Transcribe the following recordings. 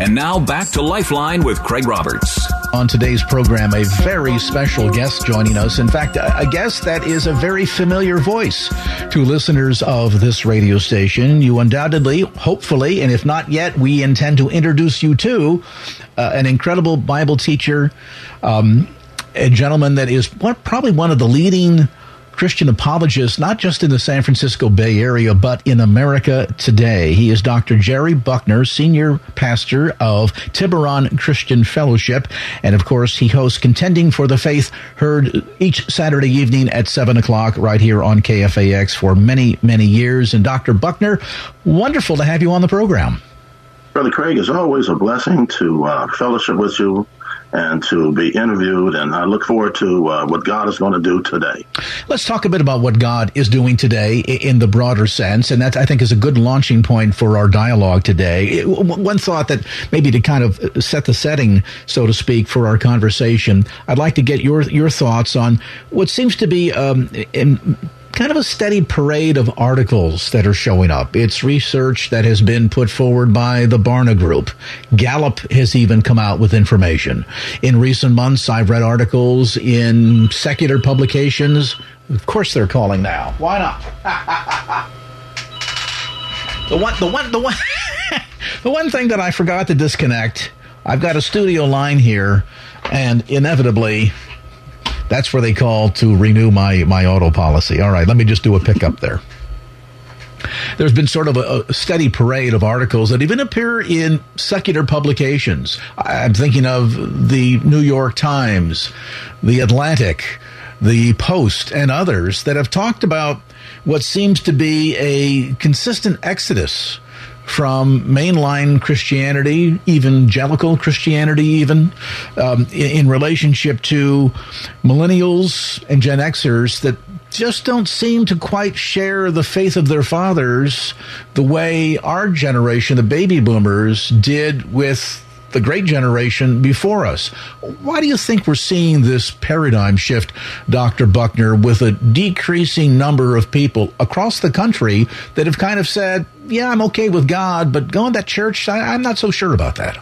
And now back to Lifeline with Craig Roberts. On today's program, a very special guest joining us. In fact, a guest that is a very familiar voice to listeners of this radio station. You undoubtedly, hopefully, and if not yet, we intend to introduce you to uh, an incredible Bible teacher, um, a gentleman that is one, probably one of the leading Christian apologist, not just in the San Francisco Bay Area, but in America today. He is Dr. Jerry Buckner, senior pastor of Tiburon Christian Fellowship. And of course, he hosts Contending for the Faith, heard each Saturday evening at 7 o'clock right here on KFAX for many, many years. And Dr. Buckner, wonderful to have you on the program. Brother Craig, it's always a blessing to uh, fellowship with you and to be interviewed. And I look forward to uh, what God is going to do today. Let's talk a bit about what God is doing today in the broader sense. And that, I think, is a good launching point for our dialogue today. One thought that maybe to kind of set the setting, so to speak, for our conversation, I'd like to get your, your thoughts on what seems to be um, in, kind of a steady parade of articles that are showing up. It's research that has been put forward by the Barna Group. Gallup has even come out with information. In recent months, I've read articles in secular publications. Of course, they're calling now. Why not? the one, the one, the one, the one thing that I forgot to disconnect. I've got a studio line here, and inevitably that's where they call to renew my, my auto policy. All right, let me just do a pickup there. There's been sort of a, a, steady parade of articles that even appear in secular publications. I'm thinking of the New York Times, the Atlantic, the Post, and others that have talked about what seems to be a consistent exodus from mainline Christianity, evangelical Christianity, even um, in, in relationship to millennials and Gen Xers that just don't seem to quite share the faith of their fathers the way our generation, the baby boomers, did with the great generation before us. Why do you think we're seeing this paradigm shift, Dr. Buckner, with a decreasing number of people across the country that have kind of said, yeah, I'm okay with God, but going to church, I, I'm not so sure about that?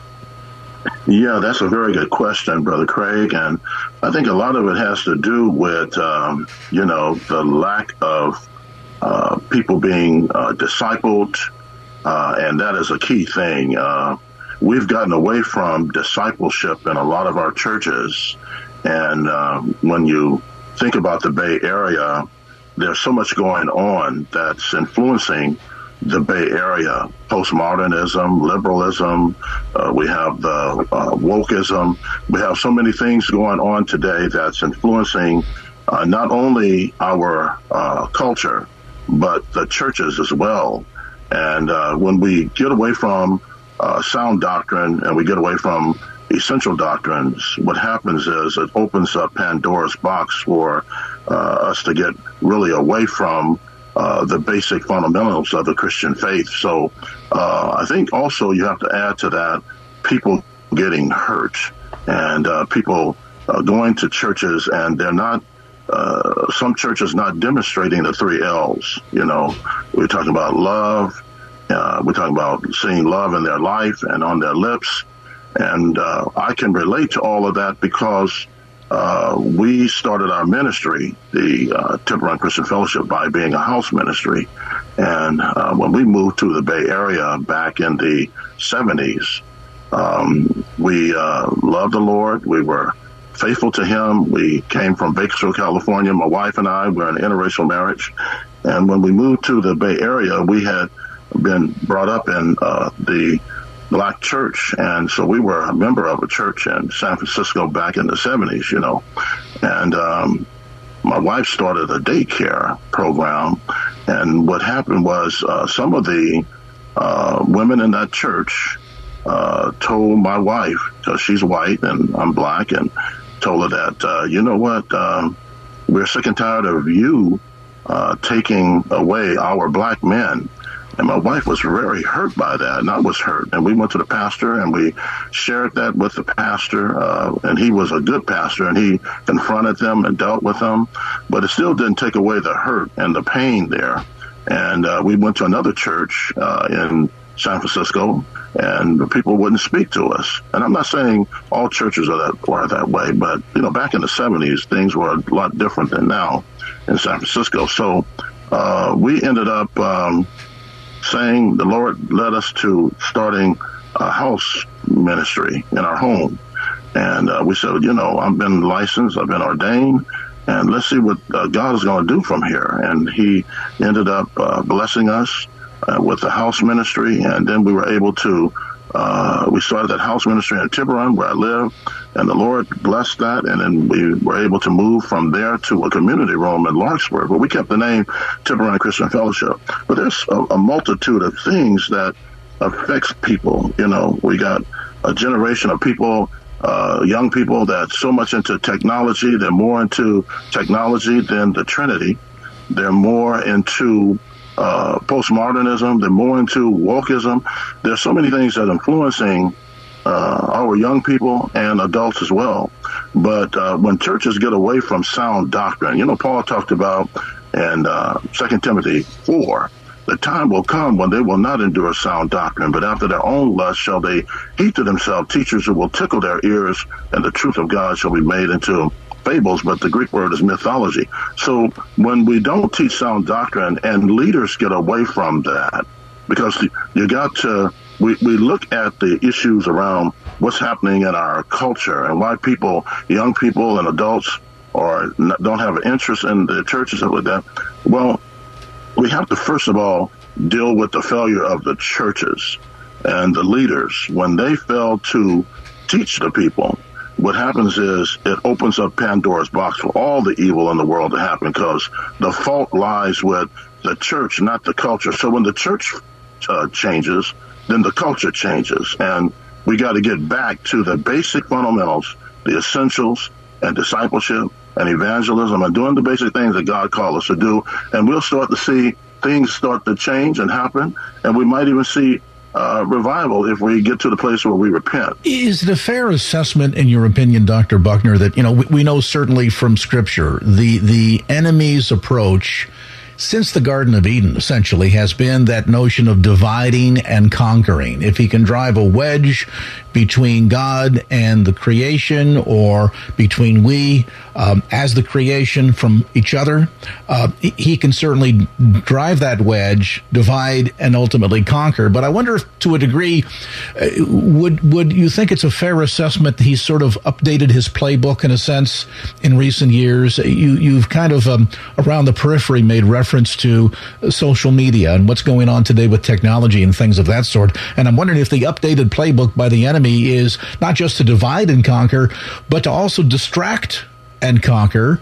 Yeah, that's a very good question, Brother Craig. And I think a lot of it has to do with, um, you know, the lack of uh, people being uh, discipled. Uh, and that is a key thing. Uh, we've gotten away from discipleship in a lot of our churches. And um, when you think about the Bay Area, there's so much going on that's influencing the Bay Area. Postmodernism, liberalism, uh, we have the uh, wokeism. We have so many things going on today that's influencing uh, not only our uh, culture, but the churches as well. And uh, when we get away from uh, sound doctrine and we get away from essential doctrines, what happens is it opens up Pandora's box for uh, us to get really away from uh, the basic fundamentals of the Christian faith. So uh, I think also you have to add to that people getting hurt and uh, people uh, going to churches and they're not. some churches not demonstrating the three L's. You know, we're talking about love, uh, we're talking about seeing love in their life and on their lips. And uh, I can relate to all of that because uh, we started our ministry, the uh, Tiburon Christian Fellowship, by being a house ministry. And uh, when we moved to the Bay Area back in the 70s, um, we uh, loved the Lord. We were faithful to Him. We came from Bakersfield, California. My wife and I were in an interracial marriage. And when we moved to the Bay Area, we had been brought up in uh, the black church, and so we were a member of a church in San Francisco back in the '70s, you know, and um, my wife started a daycare program, and what happened was uh, some of the uh, women in that church uh, told my wife, because she's white and I'm black, and told her that, uh, you know what, um, we're sick and tired of you uh, taking away our black men. And my wife was very hurt by that, and I was hurt. And we went to the pastor and we shared that with the pastor. Uh, and he was a good pastor, and he confronted them and dealt with them. But it still didn't take away the hurt and the pain there. And uh, we went to another church uh, in San Francisco, and the people wouldn't speak to us. And I'm not saying all churches are that are that way, but you know, back in the 70s, things were a lot different than now in San Francisco. So uh, we ended up um, saying the Lord led us to starting a house ministry in our home. And uh, we said, you know, I've been licensed, I've been ordained, and let's see what uh, God is going to do from here. And He ended up uh, blessing us uh, with the house ministry, and then we were able to. Uh, we started that house ministry in Tiburon, where I live, and the Lord blessed that. And then we were able to move from there to a community room in Larkspur, but we kept the name Tiburon Christian Fellowship. But there's a, a multitude of things that affects people. You know, we got a generation of people uh, young people that's so much into technology. They're more into technology than the Trinity. They're more into uh, postmodernism. They're more into wokeism. There's so many things that are influencing uh, our young people and adults as well. But uh, when churches get away from sound doctrine, you know, Paul talked about in uh, 2 Timothy 4 the time will come when they will not endure sound doctrine, but after their own lust shall they heap to themselves teachers who will tickle their ears, and the truth of God shall be made into fables, but the Greek word is mythology. So when we don't teach sound doctrine and leaders get away from that, because you got to, we, we look at the issues around what's happening in our culture and why people, young people and adults, or don't have an interest in the churches and like that. Well, we have to first of all deal with the failure of the churches and the leaders when they fail to teach the people what happens is it opens up Pandora's box for all the evil in the world to happen because the fault lies with the church, not the culture. So when the church uh, changes, then the culture changes. And we got to get back to the basic fundamentals, the essentials, and discipleship and evangelism and doing the basic things that God called us to do. And we'll start to see things start to change and happen. And we might even see uh, revival if we get to the place where we repent. Is it a fair assessment, in your opinion, Dr. Buckner, that, you know, we, we know certainly from Scripture the, the enemy's approach since the Garden of Eden, essentially, has been that notion of dividing and conquering. If he can drive a wedge between God and the creation or between we um, as the creation from each other, uh, he can certainly drive that wedge, divide, and ultimately conquer. But I wonder if, to a degree, uh, would would you think it's a fair assessment that he's sort of updated his playbook in a sense in recent years? You you've kind of um, around the periphery made reference to social media and what's going on today with technology and things of that sort. And I'm wondering if the updated playbook by the enemy enemy is not just to divide and conquer, but to also distract and conquer.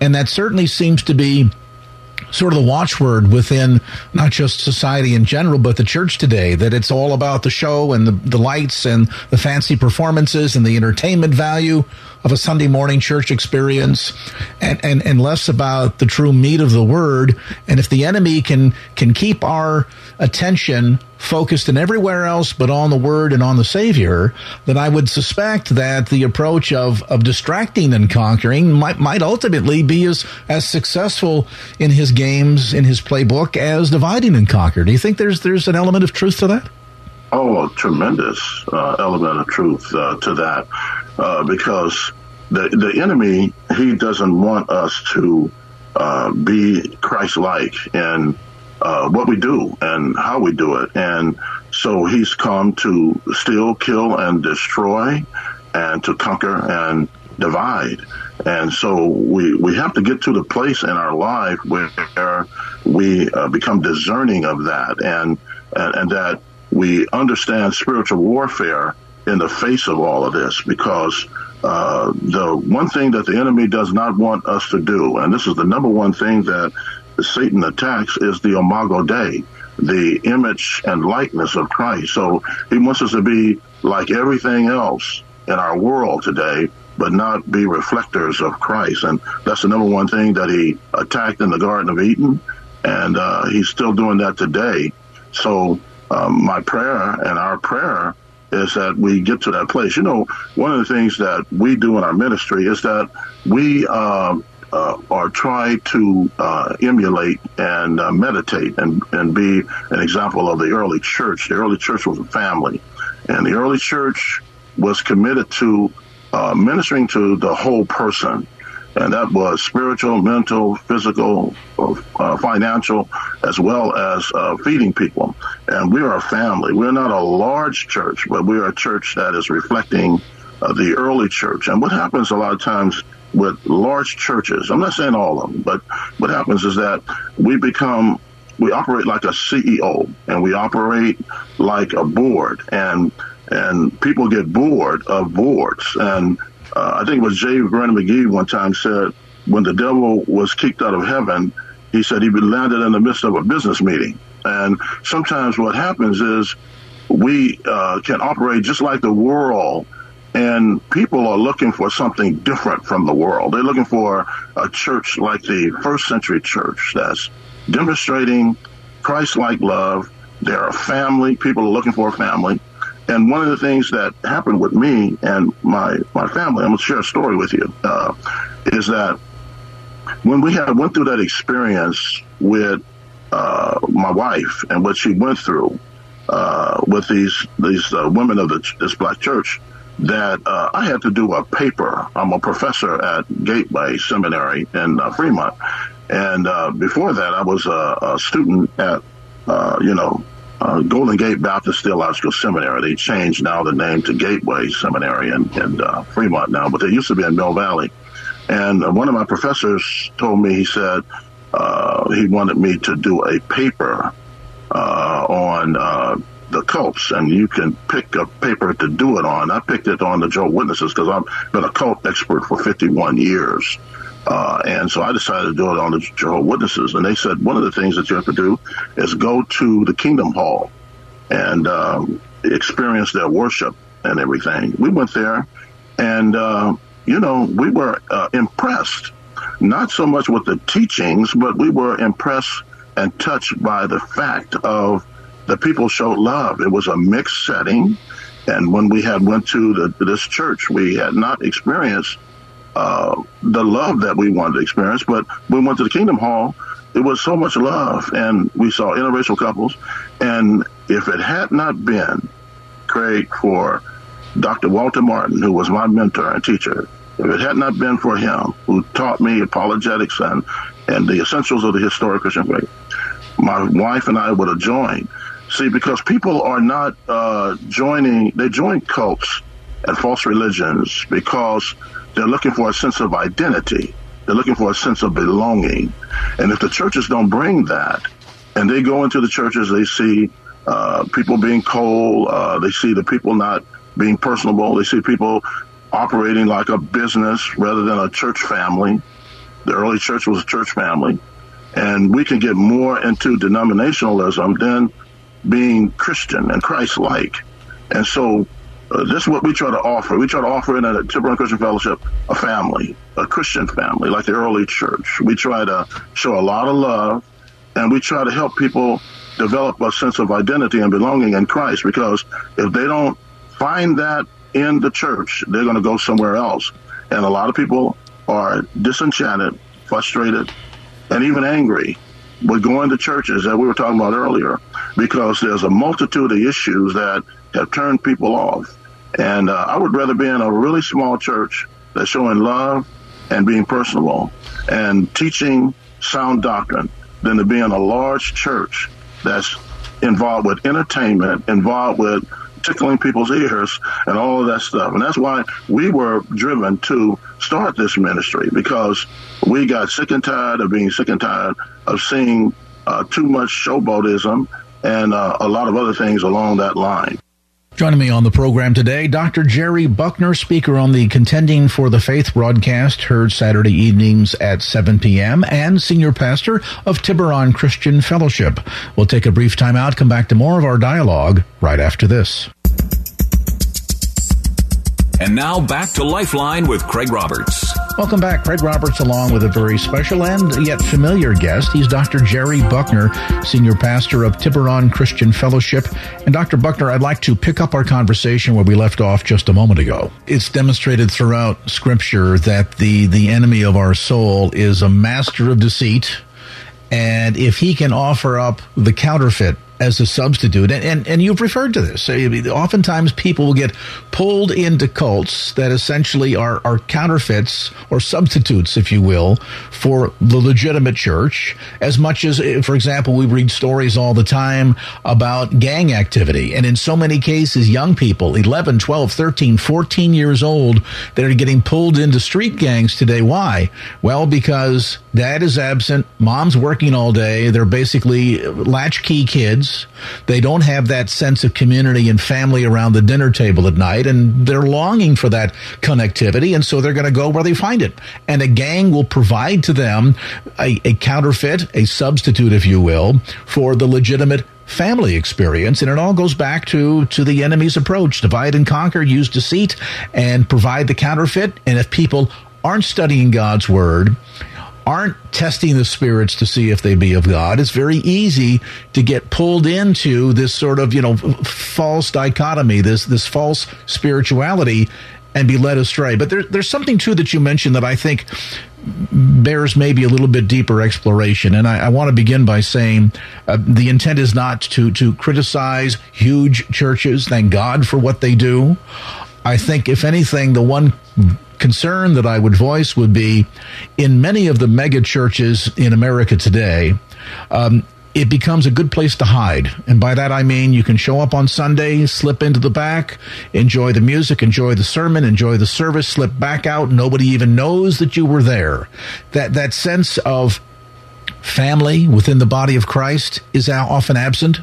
And that certainly seems to be sort of the watchword within not just society in general, but the church today, that it's all about the show and the, the lights and the fancy performances and the entertainment value of a Sunday morning church experience and, and, and less about the true meat of the word. And if the enemy can, can keep our attention focused in everywhere else but on the word and on the savior then i would suspect that the approach of of distracting and conquering might might ultimately be as as successful in his games in his playbook as dividing and conquer. Do you think there's there's an element of truth to that? Oh a tremendous uh, element of truth uh, to that uh, because the the enemy he doesn't want us to uh, be Christ-like in uh, what we do and how we do it. And so he's come to steal, kill, and destroy, and to conquer and divide. And so we, we have to get to the place in our life where we uh, become discerning of that and, and, and that we understand spiritual warfare in the face of all of this because uh, the one thing that the enemy does not want us to do, and this is the number one thing that Satan attacks is the Imago Dei, the image and likeness of Christ. So he wants us to be like everything else in our world today, but not be reflectors of Christ. And that's the number one thing that he attacked in the Garden of Eden. And uh, he's still doing that today. So um, my prayer and our prayer is that we get to that place. You know, one of the things that we do in our ministry is that we uh, uh, are try to uh, emulate and uh, meditate and, and be an example of the early church. The early church was a family, and the early church was committed to uh, ministering to the whole person and that was spiritual, mental, physical, uh, financial, as well as uh, feeding people. And we are a family. We're not a large church, but we are a church that is reflecting uh, the early church. And what happens a lot of times with large churches, I'm not saying all of them, but what happens is that we become we operate like a CEO and we operate like a board and and people get bored of boards and uh, I think it was J. Vernon McGee one time said when the devil was kicked out of heaven, he said he landed in the midst of a business meeting. And sometimes what happens is we uh, can operate just like the world, and people are looking for something different from the world. They're looking for a church like the first century church that's demonstrating Christ like love. They're a family. People are looking for a family. And one of the things that happened with me and my my family, I'm gonna share a story with you, uh, is that when we had went through that experience with uh, my wife and what she went through uh, with these these uh, women of the, this black church, that uh, I had to do a paper. I'm a professor at Gateway Seminary in uh, Fremont, and before that, I was a, a student at you know uh, Golden Gate Baptist Theological Seminary. They changed now the name to Gateway Seminary in, in uh, Fremont now, but they used to be in Mill Valley. And uh, one of my professors told me, he said, uh, he wanted me to do a paper uh, on uh, the cults, and you can pick a paper to do it on. I picked it on the Joe Witnesses because I've been a cult expert for 51 years. Uh, and so I decided to do it on the Jehovah Witnesses. And they said one of the things that you have to do is go to the Kingdom Hall and um, experience their worship and everything. We went there, and uh, you know we were uh, impressed, not so much with the teachings, but we were impressed and touched by the fact of the people showed love. It was a mixed setting, and when we had went to the, this church, we had not experienced uh, the love that we wanted to experience. But when we went to the Kingdom Hall, it was so much love, and we saw interracial couples. And if it had not been, Craig, for Dr. Walter Martin, who was my mentor and teacher, if it had not been for him, who taught me apologetics and, and the essentials of the historic Christian faith, my wife and I would have joined. See, because people are not uh, joining, they join cults and false religions because they're looking for a sense of identity. They're looking for a sense of belonging. And if the churches don't bring that, and they go into the churches, they see uh, people being cold, uh, they see the people not being personable, they see people operating like a business rather than a church family. The early church was a church family. And we can get more into denominationalism than being Christian and Christ like. And so uh, this is what we try to offer. We try to offer in a Tiburon Christian Fellowship a family, a Christian family, like the early church. We try to show a lot of love, and we try to help people develop a sense of identity and belonging in Christ. Because if they don't find that in the church, they're going to go somewhere else. And a lot of people are disenchanted, frustrated, and even angry with going to churches that we were talking about earlier, because there's a multitude of issues that have turned people off. And uh, I would rather be in a really small church that's showing love and being personable and teaching sound doctrine than to be in a large church that's involved with entertainment, involved with tickling people's ears and all of that stuff. And that's why we were driven to start this ministry because we got sick and tired of being sick and tired of seeing uh, too much showboatism and uh, a lot of other things along that line. Joining me on the program today, Dr. Jerry Buckner, speaker on the Contending for the Faith broadcast, heard Saturday evenings at 7 p.m., and senior pastor of Tiburon Christian Fellowship. We'll take a brief time out, come back to more of our dialogue right after this. And now back to Lifeline with Craig Roberts. Welcome back. Craig Roberts along with a very special and yet familiar guest. He's Dr. Jerry Buckner, Senior Pastor of Tiburon Christian Fellowship. And Dr. Buckner, I'd like to pick up our conversation where we left off just a moment ago. It's demonstrated throughout Scripture that the, the enemy of our soul is a master of deceit. And if he can offer up the counterfeit as a substitute. And, and, and you've referred to this. Oftentimes people will get pulled into cults that essentially are, are counterfeits or substitutes, if you will, for the legitimate church. As much as, eh, for example, we read stories all the time about gang activity. And in so many cases, young people, 11, 12, 13, 14 years old, that are getting pulled into street gangs today. Why? Well, because dad is absent, mom's working all day, they're basically latchkey kids. They don't have that sense of community and family around the dinner table at night, and they're longing for that connectivity, and so they're going to go where they find it. And a gang will provide to them a, a counterfeit, a substitute, if you will, for the legitimate family experience. And it all goes back to to the enemy's approach. Divide and conquer use deceit and provide the counterfeit. And if people aren't studying God's word aren't testing the spirits to see if they be of God, it's very easy to get pulled into this sort of, you know, false dichotomy, this, this false spirituality and be led astray. But there, there's something too that you mentioned that I think bears maybe a little bit deeper exploration. And I, I want to begin by saying uh, the intent is not to, to criticize huge churches. Thank God for what they do. I think, if anything, the one concern that I would voice would be in many of the mega churches in America today, um, it becomes a good place to hide. And by that I mean you can show up on Sunday, slip into the back, enjoy the music, enjoy the sermon, enjoy the service, slip back out. Nobody even knows that you were there. That, that sense of family within the body of Christ is often absent.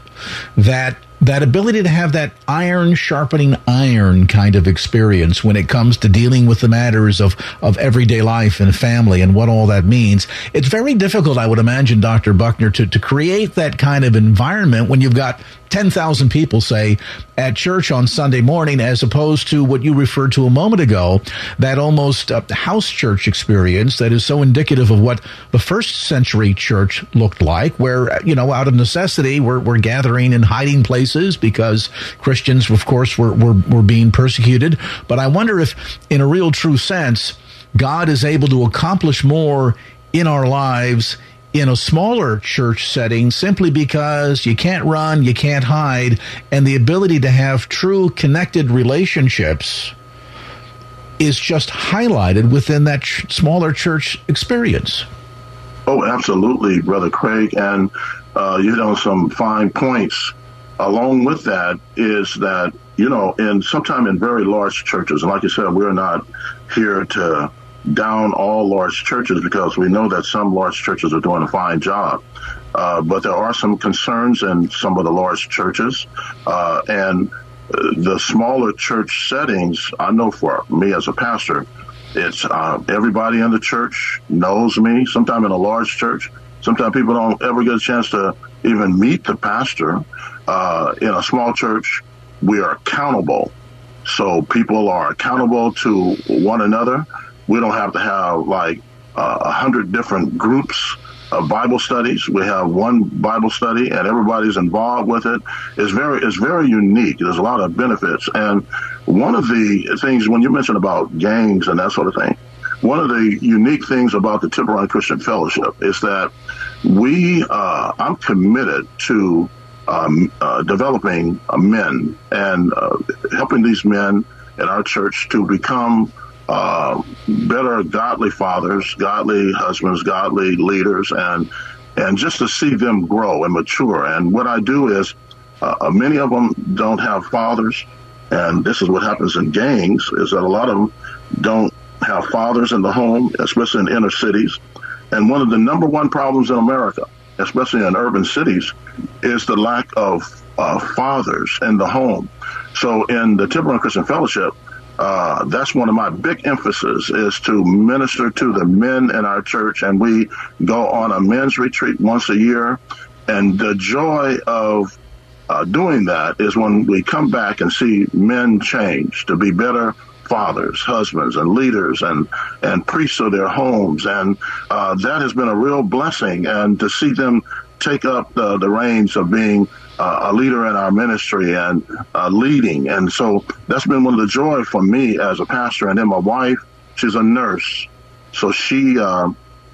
That that ability to have that iron sharpening iron kind of experience when it comes to dealing with the matters of, of everyday life and family and what all that means. It's very difficult, I would imagine, Dr. Buckner, to, to create that kind of environment when you've got 10,000 people, say, at church on Sunday morning, as opposed to what you referred to a moment ago, that almost uh, house church experience that is so indicative of what the first century church looked like, where, you know, out of necessity, we're, we're gathering in hiding places because Christians, of course, were, were, were being persecuted. But I wonder if, in a real true sense, God is able to accomplish more in our lives in a smaller church setting simply because you can't run, you can't hide, and the ability to have true connected relationships is just highlighted within that ch- smaller church experience. Oh, absolutely, Brother Craig. And uh, you know some fine points. Along with that is that, you know, in sometime in very large churches, and like you said, we're not here to down all large churches because we know that some large churches are doing a fine job. Uh, but there are some concerns in some of the large churches. Uh, and uh, the smaller church settings, I know for me as a pastor, it's uh, everybody in the church knows me. Sometimes in a large church, sometimes people don't ever get a chance to even meet the pastor. Uh, in a small church, we are accountable. So people are accountable to one another. We don't have to have like uh, a uh, hundred different groups of Bible studies. We have one Bible study, and everybody's involved with it. It's very it's very unique. There's a lot of benefits, and one of the things when you mentioned about gangs and that sort of thing, one of the unique things about the Tiburon Christian Fellowship is that we uh, I'm committed to um, uh, developing uh, men and uh, helping these men in our church to become uh, better godly fathers, godly husbands, godly leaders, and and just to see them grow and mature. And what I do is, uh, many of them don't have fathers, and this is what happens in gangs: is that a lot of them don't have fathers in the home, especially in inner cities. And one of the number one problems in America, especially in urban cities, is the lack of uh, fathers in the home. So in the Tiburon Christian Fellowship, uh, that's one of my big emphasis is to minister to the men in our church, and we go on a men's retreat once a year. And the joy of uh, doing that is when we come back and see men change to be better fathers, husbands, and leaders, and and priests of their homes, and uh, that has been a real blessing. And to see them take up the, the reins of being uh, a leader in our ministry and uh, leading, and so that's been one of the joy for me as a pastor. And then my wife, she's a nurse, so she uh,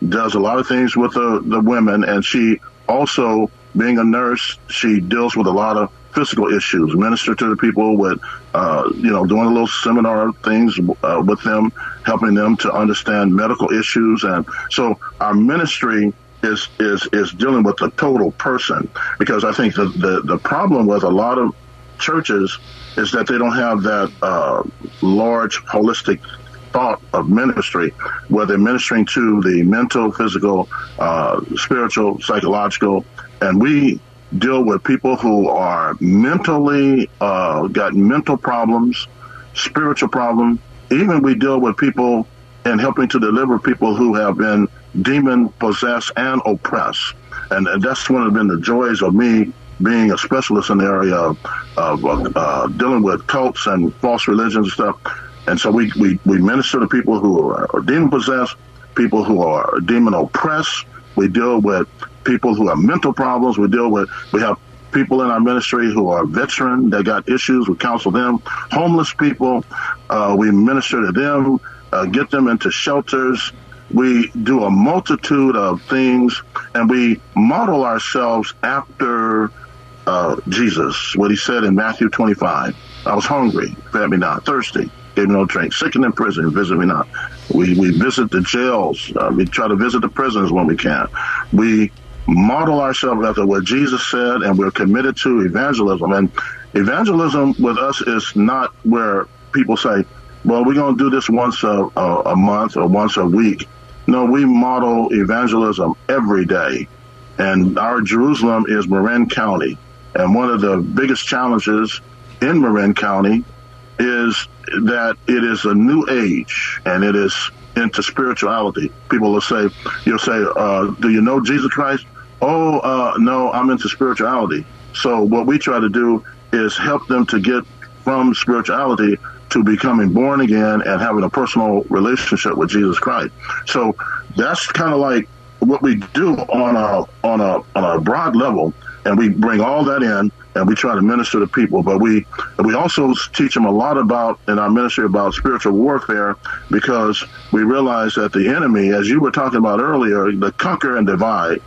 does a lot of things with the the women, and she also being a nurse, she deals with a lot of physical issues, minister to the people with, uh, you know, doing a little seminar things uh, with them, helping them to understand medical issues. And so our ministry is, is, is dealing with the total person. Because I think the, the, the problem with a lot of churches is that they don't have that uh, large holistic thought of ministry, where they're ministering to the mental, physical, uh, spiritual, psychological, and we deal with people who are mentally uh, got mental problems, spiritual problem Even we deal with people and helping to deliver people who have been demon possess and oppress. And, that's one of been the joys of me being a specialist in the area of, of uh, dealing with cults and false religions and stuff. And so we, we, we minister to people who are, demon possessed, people who are demon oppressed. We deal with people who have mental problems. We deal with, we have people in our ministry who are veteran that got issues. We counsel them. Homeless people, uh, we minister to them, uh, get them into shelters. We do a multitude of things, and we model ourselves after uh, Jesus, what he said in Matthew 25. I was hungry, fed me not, thirsty, gave me no drink, sick and in prison, visit me not. We, we visit the jails. Uh, we try to visit the prisons when we can. We model ourselves after what Jesus said, and we're committed to evangelism. And evangelism with us is not where people say, well, we're going to do this once a, a, a month or once a week. No, we model evangelism every day. And our Jerusalem is Marin County. And one of the biggest challenges in Marin County is that it is a new age and it is into spirituality. People will say, you'll say, uh, do you know Jesus Christ? Oh, uh, no, I'm into spirituality. So what we try to do is help them to get from spirituality to becoming born again and having a personal relationship with Jesus Christ. So that's kind of like what we do on a on a on a broad level, and we bring all that in and we try to minister to people. But we we also teach them a lot about in our ministry about spiritual warfare because we realize that the enemy, as you were talking about earlier, the conquer and divide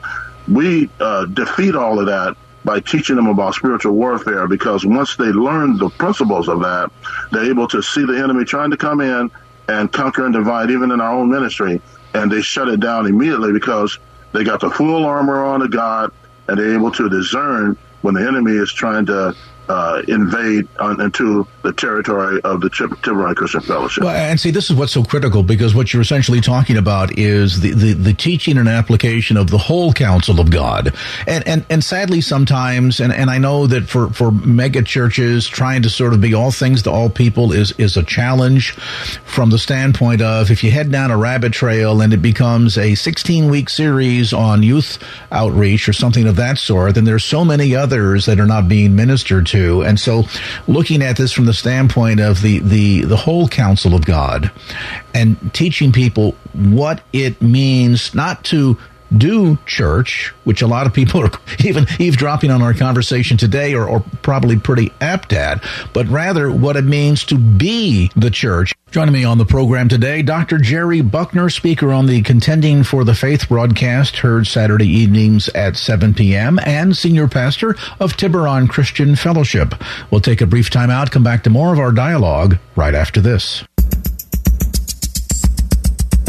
we uh, defeat all of that by teaching them about spiritual warfare because once they learn the principles of that, they're able to see the enemy trying to come in and conquer and divide, even in our own ministry. And they shut it down immediately because they got the full armor on of God and they're able to discern when the enemy is trying to uh, invade on, into the territory of the Tiburon Christian Fellowship. Well, and see, this is what's so critical because what you're essentially talking about is the, the, the, teaching and application of the whole counsel of God. And, and, and sadly, sometimes, and, and I know that for, for mega churches, trying to sort of be all things to all people is, is a challenge from the standpoint of if you head down a rabbit trail and it becomes a 16 week series on youth outreach or something of that sort, then there's so many others that are not being ministered to. And so looking at this from the standpoint of the, the, the whole counsel of God and teaching people what it means not to do church, which a lot of people are even eavesdropping on our conversation today or, or probably pretty apt at, but rather what it means to be the church. Joining me on the program today, Dr. Jerry Buckner, speaker on the Contending for the Faith broadcast, heard Saturday evenings at 7 p.m., and senior pastor of Tiburon Christian Fellowship. We'll take a brief time out, come back to more of our dialogue right after this.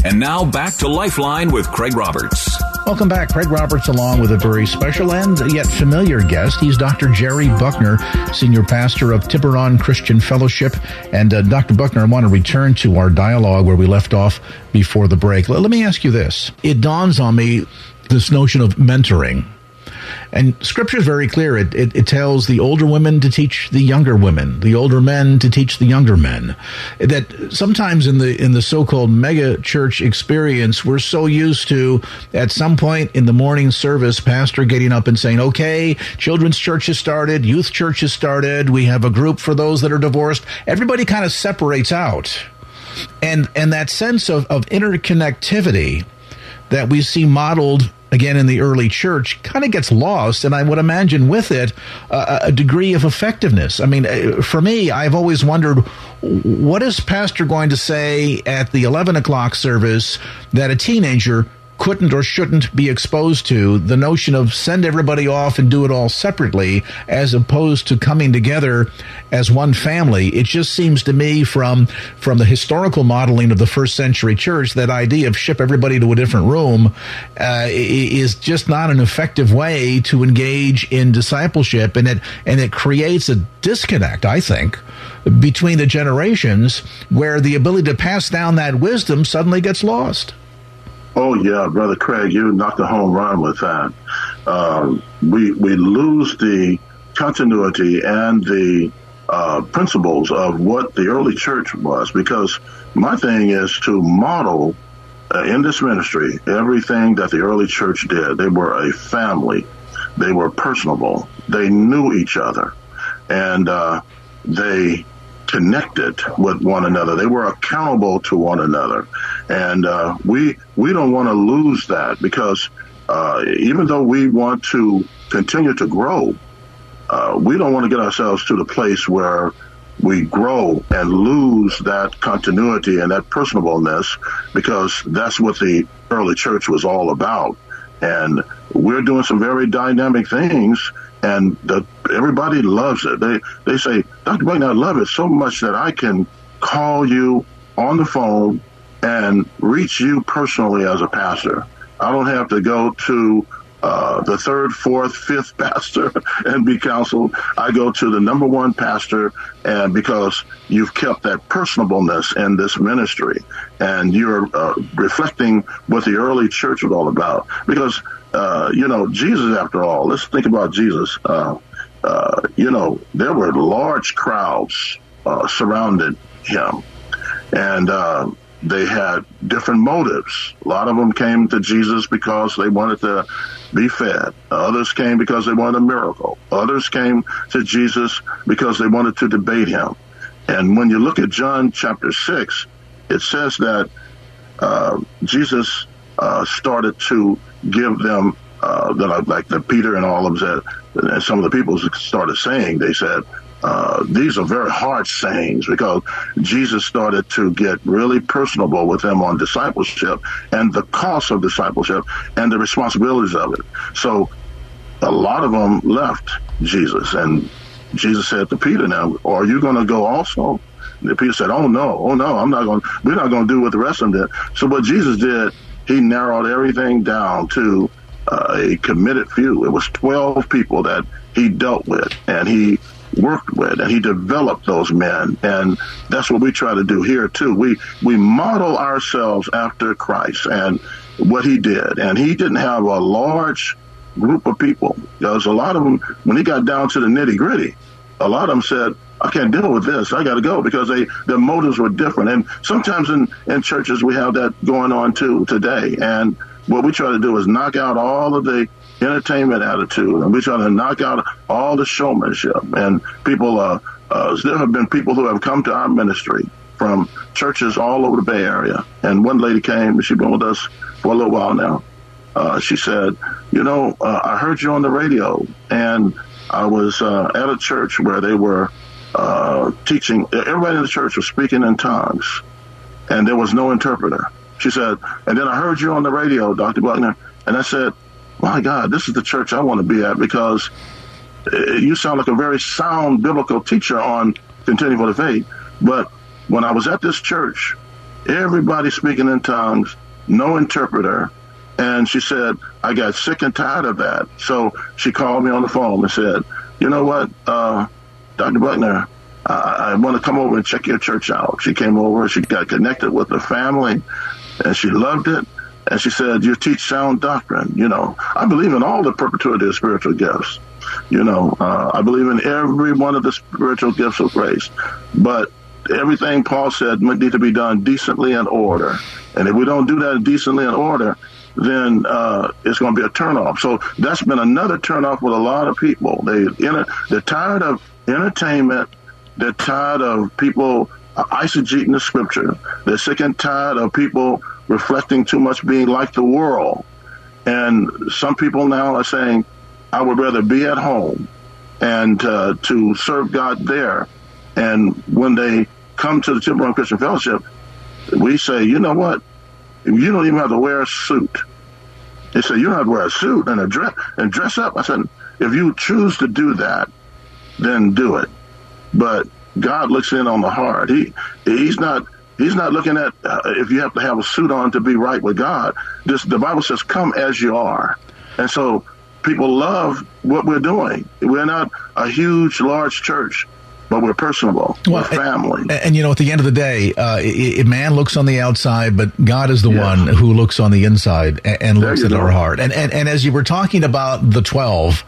And now back to Lifeline with Craig Roberts. Welcome back. Craig Roberts along with a very special and yet familiar guest. He's Dr. Jerry Buckner, Senior Pastor of Tiburon Christian Fellowship. And uh, Dr. Buckner, I want to return to our dialogue where we left off before the break. Let, let me ask you this. It dawns on me this notion of mentoring. And Scripture is very clear. It, it, it tells the older women to teach the younger women, the older men to teach the younger men. That sometimes in the in the so-called mega church experience, we're so used to at some point in the morning service, pastor getting up and saying, "Okay, children's church has started, youth church has started. We have a group for those that are divorced." Everybody kind of separates out, and and that sense of of interconnectivity that we see modeled again in the early church kind of gets lost and i would imagine with it uh, a degree of effectiveness. I mean uh, for me i've always wondered what is pastor going to say at the 11 o'clock service that a teenager couldn't or shouldn't be exposed to the notion of send everybody off and do it all separately as opposed to coming together as one family. It just seems to me from from the historical modeling of the first century church that idea of ship everybody to a different room uh, is just not an effective way to engage in discipleship. And it and it creates a disconnect i think between the generations where the ability to pass down that wisdom suddenly gets lost Oh yeah, brother Craig, you knocked a home run with that. Um, we we lose the continuity and the uh, principles of what the early church was because my thing is to model uh, in this ministry everything that the early church did. They were a family. They were personable. They knew each other, and uh, they connected with one another. They were accountable to one another, and uh, we we don't want to lose that because uh, even though we want to continue to grow, uh, we don't want to get ourselves to the place where we grow and lose that continuity and that personableness because that's what the early church was all about. And we're doing some very dynamic things and the, everybody loves it. They they say, Dr. Buckner, I love it so much that I can call you on the phone and reach you personally as a pastor. I don't have to go to uh, the third, fourth, fifth pastor and be counseled. I go to the number one pastor, and because you've kept that personableness in this ministry, and you're uh, reflecting what the early church was all about. Because uh, you know, Jesus, after all, let's think about Jesus. Uh, uh, you know, there were large crowds uh, surrounded him, and they had different motives. A lot of them came to Jesus because they wanted to be fed. Others came because they wanted a miracle. Others came to Jesus because they wanted to debate him. And when you look at John chapter 6, it says that uh, Jesus uh, started to give them uh, that like that Peter and all of said, and some of the people started saying, they said, uh, these are very hard sayings because Jesus started to get really personable with them on discipleship and the cost of discipleship and the responsibilities of it. So a lot of them left Jesus, and Jesus said to Peter, "Now, are you going to go also?" And Peter said, "Oh no, oh no, I'm not going. We're not going to do what the rest of them did." So what Jesus did, he narrowed everything down to uh, a committed few. It was 12 people that he dealt with, and he worked with and he developed those men and that's what we try to do here too we we model ourselves after christ and what he did and he didn't have a large group of people because a lot of them when he got down to the nitty gritty a lot of them said I can't deal with this. I got to go because they their motives were different. And sometimes in in churches we have that going on too today. And what we try to do is knock out all of the entertainment attitude, and we try to knock out all the showmanship. And people, uh, uh, there have been people who have come to our ministry from churches all over the Bay Area. And one lady came, she's been with us for a little while now. Uh, she said, "You know, uh, I heard you on the radio, and I was uh, at a church where they were uh, teaching. Everybody in the church was speaking in tongues, and there was no interpreter." She said, "And then I heard you on the radio, Dr. Buckner, and I said, my God, this is the church I want to be at because uh, you sound like a very sound biblical teacher on contending for the faith. But when I was at this church, everybody speaking in tongues, no interpreter. And she said, I got sick and tired of that. So she called me on the phone and said, You know what, uh, Dr. Buckner, I, I want to come over and check your church out. She came over, she got connected with the family, and she loved it And she said, You teach sound doctrine. You know, I believe in all the perpetuity of spiritual gifts. You know, uh, I believe in every one of the spiritual gifts of grace. But everything Paul said need to be done decently and order. And if we don't do that decently and order, then uh, it's going to be a turnoff. So that's been another turnoff with a lot of people. They they're tired of entertainment. They're tired of people eisegeting the scripture. They're sick and tired of people reflecting too much being like the world. And some people now are saying, I would rather be at home and uh, to serve God there. And when they come to the Tiburon Christian Fellowship, we say, you know what? You don't even have to wear a suit. They say you don't have to wear a suit and a dress and dress up. I said, if you choose to do that, then do it. But God looks in on the heart. He he's not he's not looking at uh, if you have to have a suit on to be right with God. This the Bible says, "Come as you are," and so people love what we're doing. We're not a huge, large church but we're personable. Well, we're family. And, and, you know, at the end of the day, uh, it, man looks on the outside, but God is the yes. one who looks on the inside and, and looks at go. our heart. And, and and as you were talking about the twelve,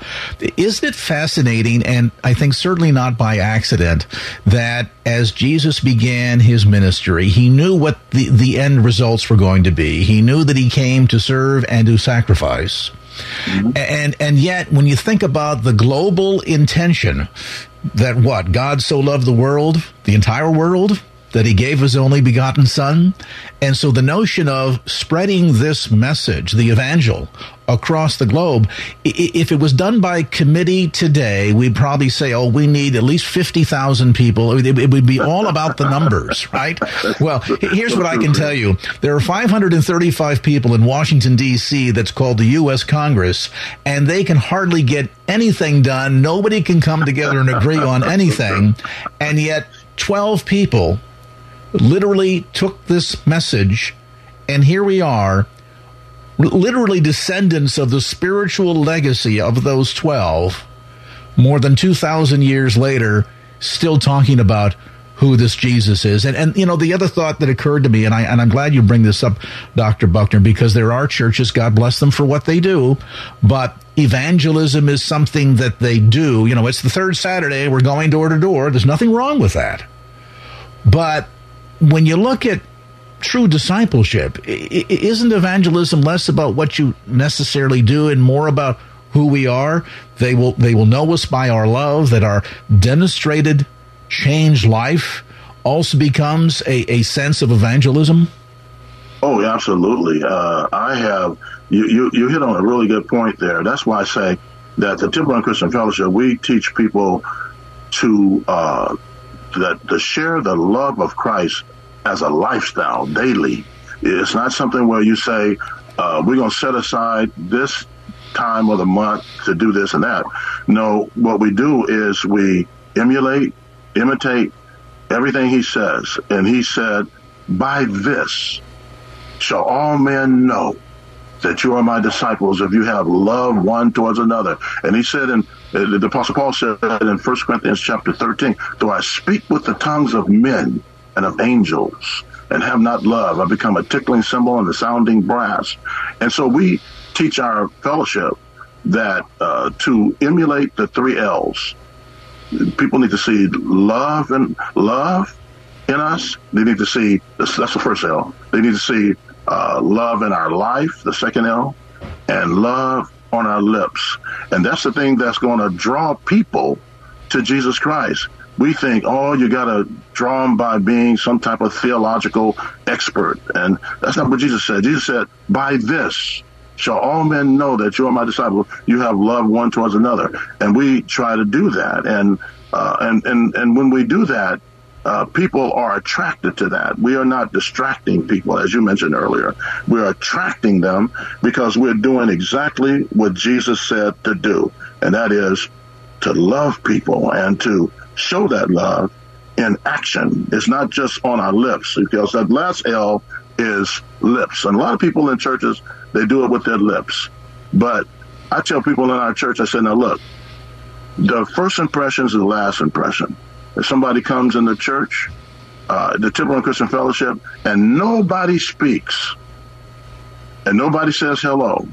isn't it fascinating? And I think certainly not by accident that as Jesus began his ministry, he knew what the the end results were going to be. He knew that he came to serve and to sacrifice. Mm-hmm. And and yet, when you think about the global intention that what? God so loved the world, the entire world, that he gave his only begotten son. And so the notion of spreading this message, the evangel, across the globe, if it was done by committee today, we'd probably say, oh, we need at least 50,000 people. It would be all about the numbers, right? Well, here's what I can tell you. There are 535 people in Washington, D.C. that's called the U.S. Congress, and they can hardly get anything done. Nobody can come together and agree on anything. And yet 12 people literally took this message, and here we are, literally descendants of the spiritual legacy of those 12, more than 2,000 years later, still talking about who this Jesus is. And, and, you know, the other thought that occurred to me, and, I, and I'm glad you bring this up, Dr. Buckner, because there are churches, God bless them for what they do, but evangelism is something that they do. You know, it's the third Saturday, we're going door to door. There's nothing wrong with that. But when you look at true discipleship, isn't evangelism less about what you necessarily do and more about who we are? They will they will know us by our love, that our demonstrated changed life also becomes a, a sense of evangelism. Oh, absolutely. Uh, I have you, you you hit on a really good point there. That's why I say that the Tiburon Christian Fellowship we teach people to uh, that to share the love of Christ as a lifestyle daily. It's not something where you say, uh, we're going to set aside this time of the month to do this and that. No, what we do is we emulate, imitate everything he says. And he said, by this shall all men know that you are my disciples if you have love one towards another. And he said and uh, the Apostle Paul said in 1 Corinthians chapter 13, though I speak with the tongues of men and of angels and have not love, I become a tickling cymbal and a sounding brass. And so we teach our fellowship that uh, to emulate the three L's. People need to see love and love in us. They need to see that's, that's the first L. They need to see uh, love in our life, the second L, and love on our lips. And that's the thing that's going to draw people to Jesus Christ we think, oh, you got to draw them by being some type of theological expert. And that's not what Jesus said. Jesus said, by this shall all men know that you are my disciple. You have love one towards another. And we try to do that. And, uh, and, and, and when we do that, uh, people are attracted to that. We are not distracting people, as you mentioned earlier. We're attracting them because we're doing exactly what Jesus said to do, and that is to love people and to show that love in action. It's not just on our lips because that last L is lips. And a lot of people in churches, they do it with their lips. But I tell people in our church, I say, now look, the first impression is the last impression. If somebody comes in the church, uh, the Temple Christian Fellowship, and nobody speaks, and nobody says hello,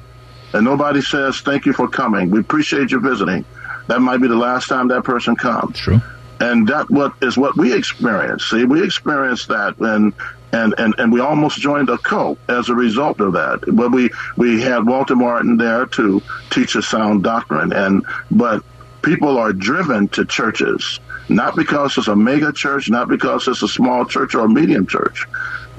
and nobody says thank you for coming, we appreciate you visiting, that might be the last time that person comes. True. And that what is what we experience. See, we experienced that and and, and, and we almost joined a cult as a result of that. But we, we had Walter Martin there to teach a sound doctrine. And but people are driven to churches not because it's a mega church, not because it's a small church or a medium church.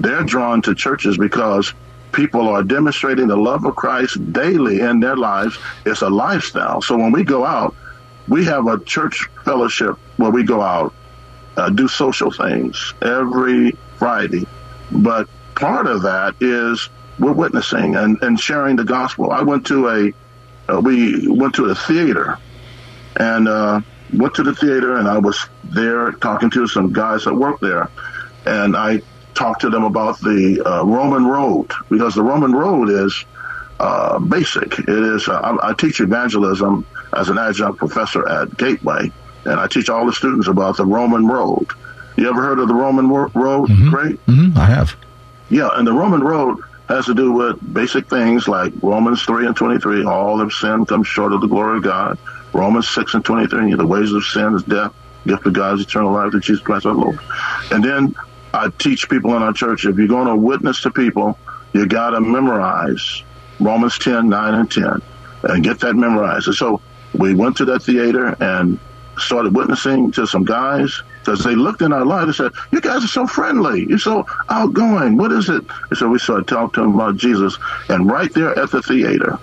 They're drawn to churches because people are demonstrating the love of Christ daily in their lives. It's a lifestyle. So when we go out, we have a church fellowship where we go out, uh, do social things every Friday. But part of that is we're witnessing and, and sharing the gospel. I went to a, uh, we went to a theater and uh, went to the theater and I was there talking to some guys that work there. And I talked to them about the uh, Roman road because the Roman road is uh, basic. It is, uh, I, I, teach evangelism as an adjunct professor at Gateway, and I teach all the students about the Roman road. You ever heard of the Roman road, mm-hmm. Craig? Mm-hmm. I have. Yeah, and the Roman road has to do with basic things like Romans 3 and 23, all have sinned, come short of the glory of God. Romans 6 and 23, the wages of sin is death, gift of God's eternal life through Jesus Christ our Lord. And then I teach people in our church, if you're going to witness to people, you got to memorize Romans 10, 9, and 10, and get that memorized. And so we went to that theater and started witnessing to some guys because they looked in our life and said, "You guys are so friendly. You're so outgoing. What is it?" And so we started talking to them about Jesus, and right there at the theater,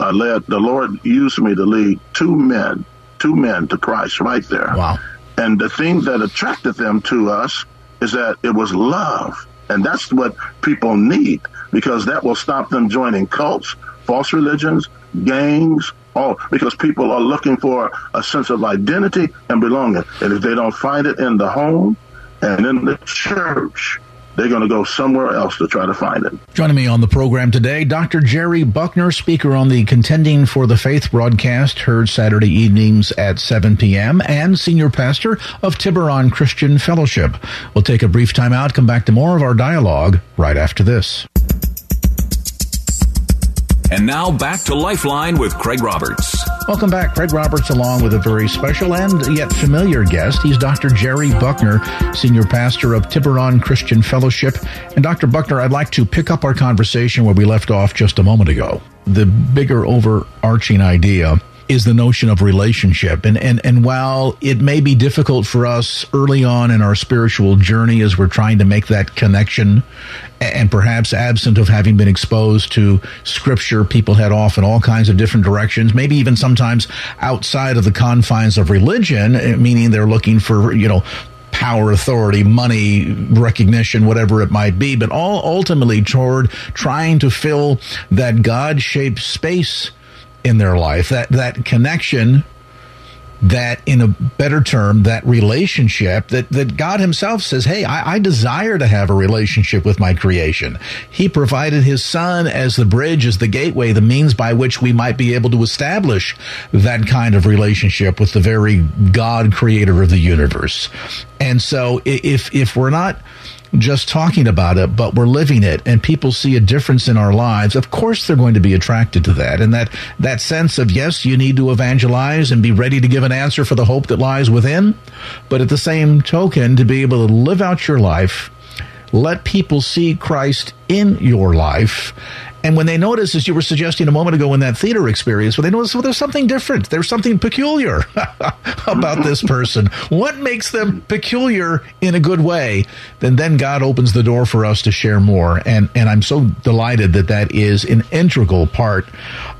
I led the Lord used me to lead two men, two men to Christ right there. Wow! And the thing that attracted them to us is that it was love, and that's what people need because that will stop them joining cults, false religions, gangs, all because people are looking for a sense of identity and belonging. And if they don't find it in the home and in the church, they're going to go somewhere else to try to find it. Joining me on the program today, Dr. Jerry Buckner, speaker on the Contending for the Faith broadcast, heard Saturday evenings at 7 p.m., and senior pastor of Tiburon Christian Fellowship. We'll take a brief time out, come back to more of our dialogue right after this. And now back to Lifeline with Craig Roberts. Welcome back. Craig Roberts, along with a very special and yet familiar guest. He's Dr. Jerry Buckner, Senior Pastor of Tiburon Christian Fellowship. And Dr. Buckner, I'd like to pick up our conversation where we left off just a moment ago. The bigger overarching idea is the notion of relationship. And, and, and while it may be difficult for us early on in our spiritual journey as we're trying to make that connection, and perhaps absent of having been exposed to scripture, people head off in all kinds of different directions, maybe even sometimes outside of the confines of religion, eh, meaning they're looking for, you know, power, authority, money, recognition, whatever it might be, but all ultimately toward trying to fill that God shaped space in their life, that, that connection, that in a better term, that relationship that, that God himself says, Hey, I, I desire to have a relationship with my creation. He provided his son as the bridge, as the gateway, the means by which we might be able to establish that kind of relationship with the very God creator of the universe. And so if, if we're not, just talking about it, but we're living it and people see a difference in our lives, of course they're going to be attracted to that. And that, that sense of, yes, you need to evangelize and be ready to give an answer for the hope that lies within. But at the same token, to be able to live out your life, let people see Christ in your life and when they notice, as you were suggesting a moment ago in that theater experience, when they notice, well, there's something different, there's something peculiar about this person. What makes them peculiar in a good way? Then, then God opens the door for us to share more. And, and I'm so delighted that that is an integral part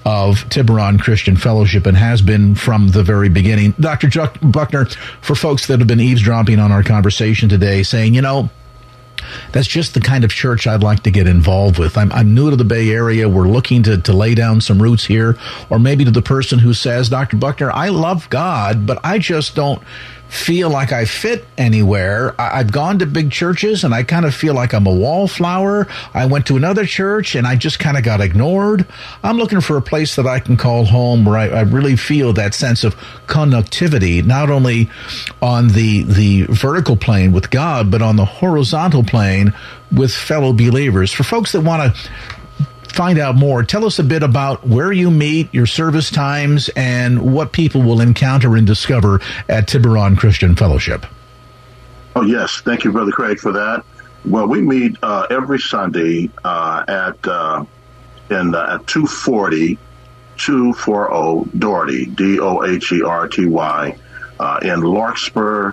of Tiburon Christian Fellowship and has been from the very beginning. Dr. Chuck Buckner, for folks that have been eavesdropping on our conversation today, saying, you know, that's just the kind of church I'd like to get involved with. I'm, I'm new to the Bay Area. We're looking to, to lay down some roots here. Or maybe to the person who says, Dr. Buckner, I love God, but I just don't feel like I fit anywhere. I, have gone to big churches and I kind of feel like I'm a wallflower. I went to another church and I just kind of got ignored. I'm looking for a place that I can call home where I, I really feel that sense of connectivity, not only on the, the vertical plane with God, but on the horizontal plane with fellow believers. For folks that want to find out more, tell us a bit about where you meet, your service times, and what people will encounter and discover at Tiburon Christian Fellowship. Oh, yes. Thank you, Brother Craig, for that. Well, we meet uh, every Sunday uh, at uh, in uh, at 240 240 Doherty, D O H E R T Y, uh, in Larkspur,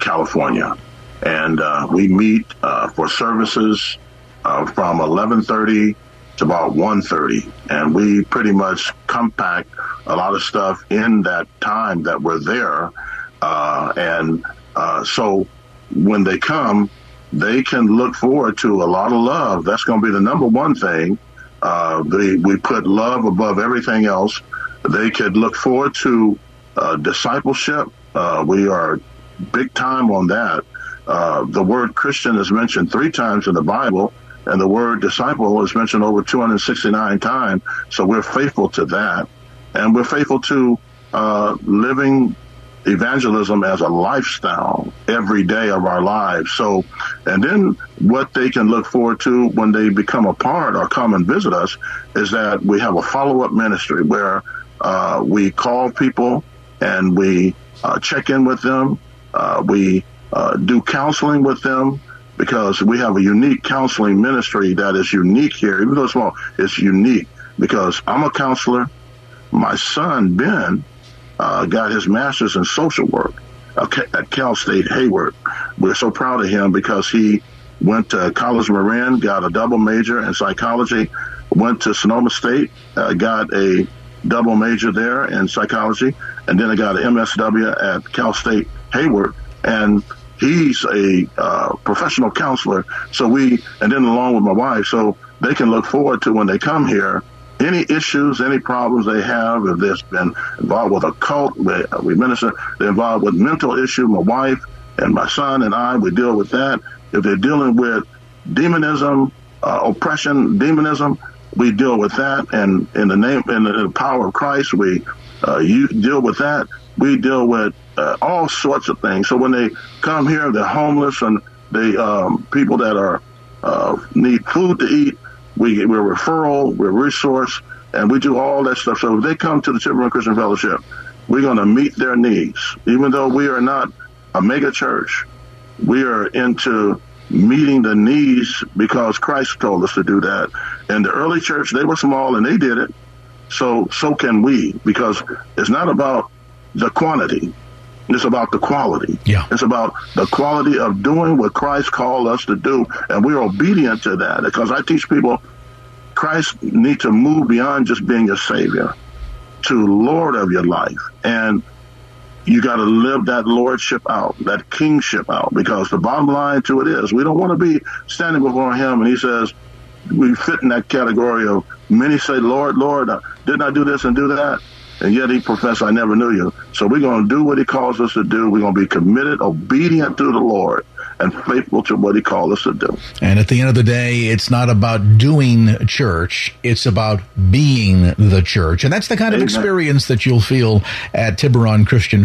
California. And uh, we meet for services from 1130 to about 1.30. And we pretty much compact a lot of stuff in that time that we're there. Uh, and uh, so when they come, they can look forward to a lot of love. That's going to be the number one thing. Uh, they, we put love above everything else. They could look forward to uh, discipleship. Uh, we are big time on that. Uh, the word Christian is mentioned three times in the Bible, and the word disciple is mentioned over 269 times. So we're faithful to that, and we're faithful to uh, living evangelism as a lifestyle every day of our lives. So, and then what they can look forward to when they become a part or come and visit us is that we have a follow up ministry where uh, we call people and we uh, check in with them. Uh, we uh, do counseling with them because we have a unique counseling ministry that is unique here, even though it's small, it's unique because I'm a counselor. My son, Ben, uh, got his master's in social work at Cal State Hayward. We're so proud of him because he went to College Marin, got a double major in psychology, went to Sonoma State, uh, got a double major there in psychology, and then I got an MSW at Cal State Hayward. And he's a uh, professional counselor. So we, and then along with my wife, so they can look forward to when they come here any issues, any problems they have, if they've been involved with a cult, we, we minister, they're involved with mental issue, my wife and my son and I, we deal with that. If they're dealing with demonism, uh, oppression, demonism, we deal with that. And in the name, in the power of Christ, we uh, you deal with that. We deal with uh, all sorts of things. So when they come here, they're homeless and they um, people that are uh, need food to eat we, we're referral, we're resource, and we do all that stuff. So if they come to the Tiburon Christian Fellowship, we're going to meet their needs. Even though we are not a mega church, we are into meeting the needs because Christ told us to do that. And the early church, they were small and they did it. So, so can we because it's not about the quantity. It's about the quality. Yeah. It's about the quality of doing what Christ called us to do, and we're obedient to that. Because I teach people, Christ need to move beyond just being your Savior to Lord of your life, and you got to live that lordship out, that kingship out. Because the bottom line to it is, we don't want to be standing before Him, and He says, we fit in that category of many say, Lord, Lord, uh, didn't I do this and do that? And yet he professed, I never knew you. So we're going to do what he calls us to do. We're going to be committed, obedient to the Lord, and faithful to what he called us to do. And at the end of the day, it's not about doing church, it's about being the church. And that's the kind of experience that you'll feel at Tiburon Christian